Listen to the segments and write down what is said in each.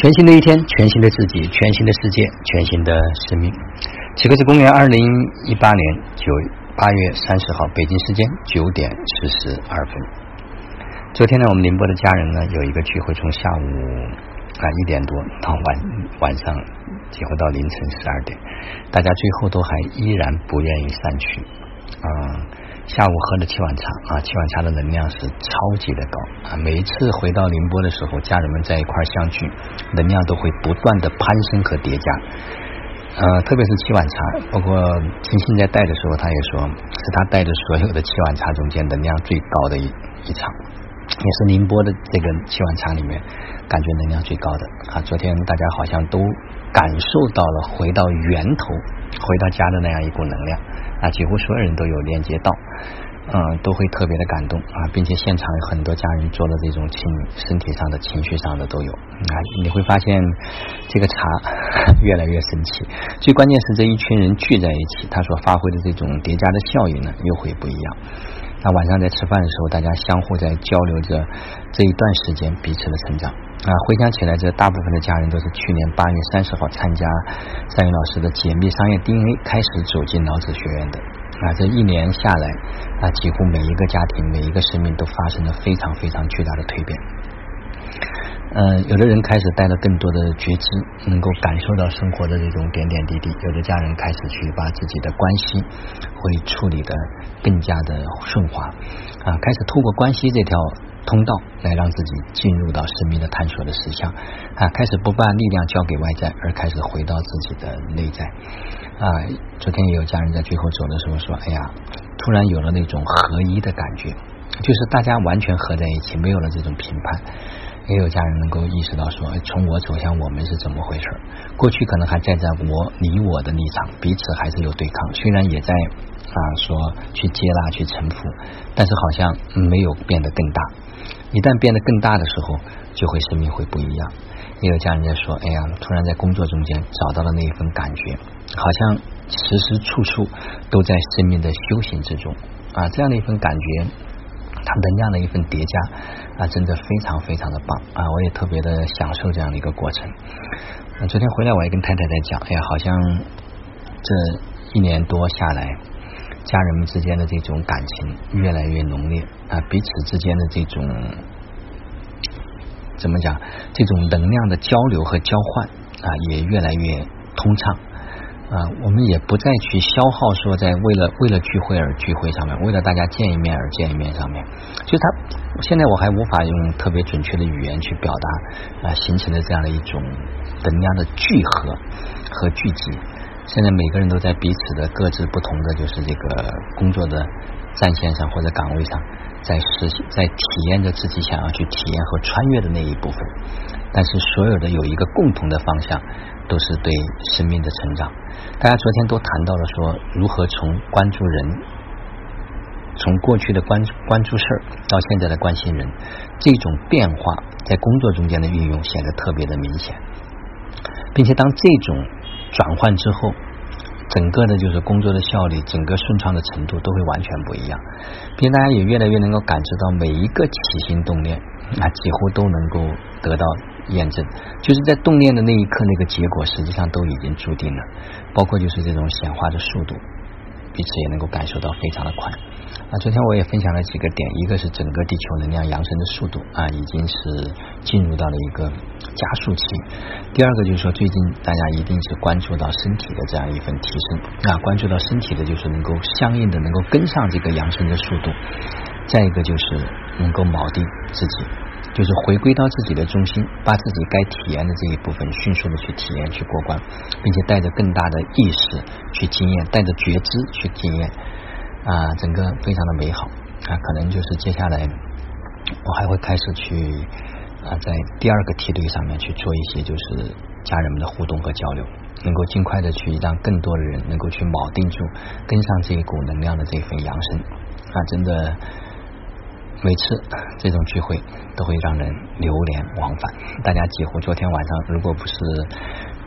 全新的一天，全新的自己，全新的世界，全新的生命。此刻是公元二零一八年九八月三十号，北京时间九点四十二分。昨天呢，我们宁波的家人呢有一个聚会，从下午啊一点多到晚晚上几乎到凌晨十二点，大家最后都还依然不愿意散去啊。下午喝的七碗茶啊，七碗茶的能量是超级的高啊！每一次回到宁波的时候，家人们在一块相聚，能量都会不断的攀升和叠加。呃，特别是七碗茶，包括金星在带的时候，他也说是他带的所有的七碗茶中间能量最高的一一场，也是宁波的这个七碗茶里面感觉能量最高的啊！昨天大家好像都感受到了回到源头、回到家的那样一股能量。啊，几乎所有人都有连接到，嗯，都会特别的感动啊，并且现场有很多家人做了这种情身体上的、情绪上的都有啊，你会发现这个茶 越来越神奇。最关键是这一群人聚在一起，他所发挥的这种叠加的效应呢，又会不一样。那晚上在吃饭的时候，大家相互在交流着这一段时间彼此的成长啊。回想起来，这大部分的家人都是去年八月三十号参加张云老师的解密商业 DNA 开始走进老子学院的啊。这一年下来啊，几乎每一个家庭、每一个生命都发生了非常非常巨大的蜕变。嗯，有的人开始带着更多的觉知，能够感受到生活的这种点点滴滴；有的家人开始去把自己的关系会处理的更加的顺滑啊，开始透过关系这条通道来让自己进入到生命的探索的实相啊，开始不把力量交给外在，而开始回到自己的内在啊。昨天也有家人在最后走的时候说：“哎呀，突然有了那种合一的感觉，就是大家完全合在一起，没有了这种评判。”也有家人能够意识到说，从我走向我们是怎么回事？过去可能还站在我你我的立场，彼此还是有对抗，虽然也在啊说去接纳去臣服，但是好像没有变得更大。一旦变得更大的时候，就会生命会不一样。也有家人在说，哎呀，突然在工作中间找到了那一份感觉，好像时时处处都在生命的修行之中啊，这样的一份感觉。它能量的一份叠加啊，真的非常非常的棒啊！我也特别的享受这样的一个过程。昨天回来我也跟太太在讲，哎呀，好像这一年多下来，家人们之间的这种感情越来越浓烈啊，彼此之间的这种怎么讲，这种能量的交流和交换啊，也越来越通畅。啊，我们也不再去消耗说在为了为了聚会而聚会上面，为了大家见一面而见一面上面，就他现在我还无法用特别准确的语言去表达啊，形成的这样的一种能量的聚合和聚集。现在每个人都在彼此的各自不同的就是这个工作的战线上或者岗位上，在实在体验着自己想要去体验和穿越的那一部分，但是所有的有一个共同的方向。都是对生命的成长。大家昨天都谈到了说，如何从关注人，从过去的关关注事儿到现在的关心人，这种变化在工作中间的运用显得特别的明显，并且当这种转换之后，整个的就是工作的效率，整个顺畅的程度都会完全不一样，并且大家也越来越能够感知到每一个起心动念啊，几乎都能够得到。验证就是在动念的那一刻，那个结果实际上都已经注定了。包括就是这种显化的速度，彼此也能够感受到非常的快。啊，昨天我也分享了几个点，一个是整个地球能量扬升的速度啊，已经是进入到了一个加速期。第二个就是说，最近大家一定是关注到身体的这样一份提升啊，关注到身体的就是能够相应的能够跟上这个扬升的速度。再一个就是能够锚定自己。就是回归到自己的中心，把自己该体验的这一部分迅速的去体验、去过关，并且带着更大的意识去经验，带着觉知去经验啊，整个非常的美好啊。可能就是接下来我还会开始去啊，在第二个梯队上面去做一些就是家人们的互动和交流，能够尽快的去让更多的人能够去铆定住，跟上这一股能量的这份扬升啊，真的。每次这种聚会都会让人流连忘返，大家几乎昨天晚上如果不是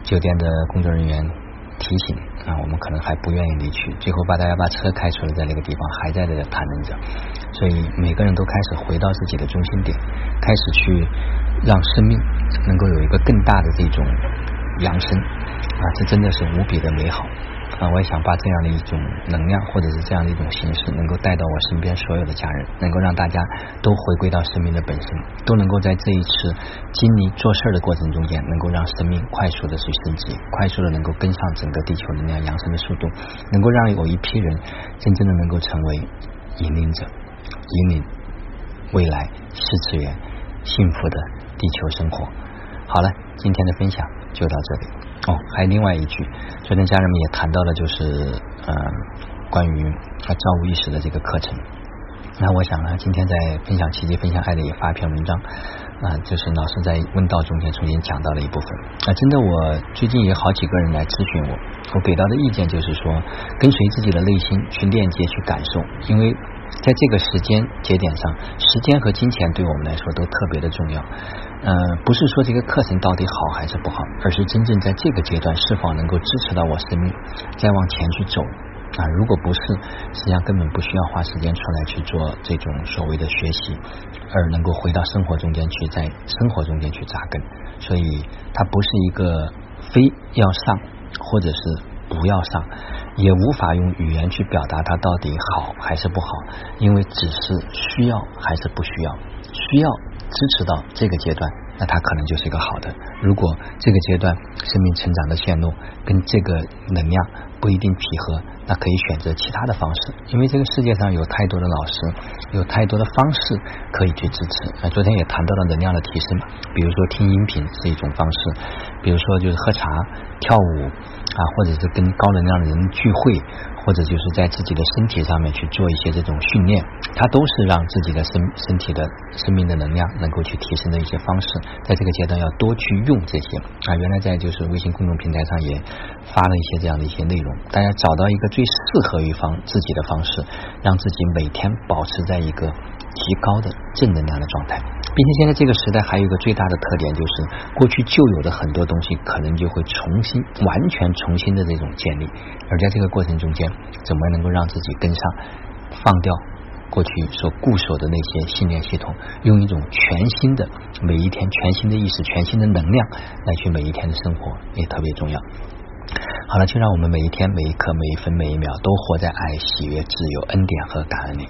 酒店的工作人员提醒啊，我们可能还不愿意离去。最后把大家把车开出来，在那个地方还在这谈论着，所以每个人都开始回到自己的中心点，开始去让生命能够有一个更大的这种扬升啊，这真的是无比的美好。啊，我也想把这样的一种能量，或者是这样的一种形式，能够带到我身边所有的家人，能够让大家都回归到生命的本身，都能够在这一次经历做事的过程中间，能够让生命快速的去升级，快速的能够跟上整个地球能量扬升的速度，能够让有一批人真正的能够成为引领者，引领未来四次元幸福的地球生活。好了，今天的分享就到这里。哦，还有另外一句，昨天家人们也谈到了，就是呃，关于他造物意识的这个课程。那我想呢，今天在分享奇迹、分享爱的也发一篇文章啊，就是老师在问道中间重新讲到了一部分。啊，真的，我最近有好几个人来咨询我，我给到的意见就是说，跟随自己的内心去链接、去感受，因为在这个时间节点上，时间和金钱对我们来说都特别的重要。呃，不是说这个课程到底好还是不好，而是真正在这个阶段是否能够支持到我生命再往前去走啊？如果不是，实际上根本不需要花时间出来去做这种所谓的学习，而能够回到生活中间去，在生活中间去扎根。所以，它不是一个非要上或者是不要上，也无法用语言去表达它到底好还是不好，因为只是需要还是不需要，需要。支持到这个阶段，那它可能就是一个好的。如果这个阶段生命成长的线路跟这个能量不一定匹合，那可以选择其他的方式。因为这个世界上有太多的老师，有太多的方式可以去支持。那昨天也谈到了能量的提升，比如说听音频是一种方式，比如说就是喝茶、跳舞啊，或者是跟高能量的人聚会。或者就是在自己的身体上面去做一些这种训练，它都是让自己的身身体的生命的能量能够去提升的一些方式。在这个阶段要多去用这些啊。原来在就是微信公众平台上也发了一些这样的一些内容，大家找到一个最适合于方自己的方式，让自己每天保持在一个提高的正能量的状态。并且现在这个时代还有一个最大的特点，就是过去旧有的很多东西可能就会重新、完全重新的这种建立，而在这个过程中间，怎么能够让自己跟上，放掉过去所固守的那些信念系统，用一种全新的每一天、全新的意识、全新的能量来去每一天的生活，也特别重要。好了，就让我们每一天、每一刻、每一分、每一秒都活在爱、喜悦、自由、恩典和感恩里。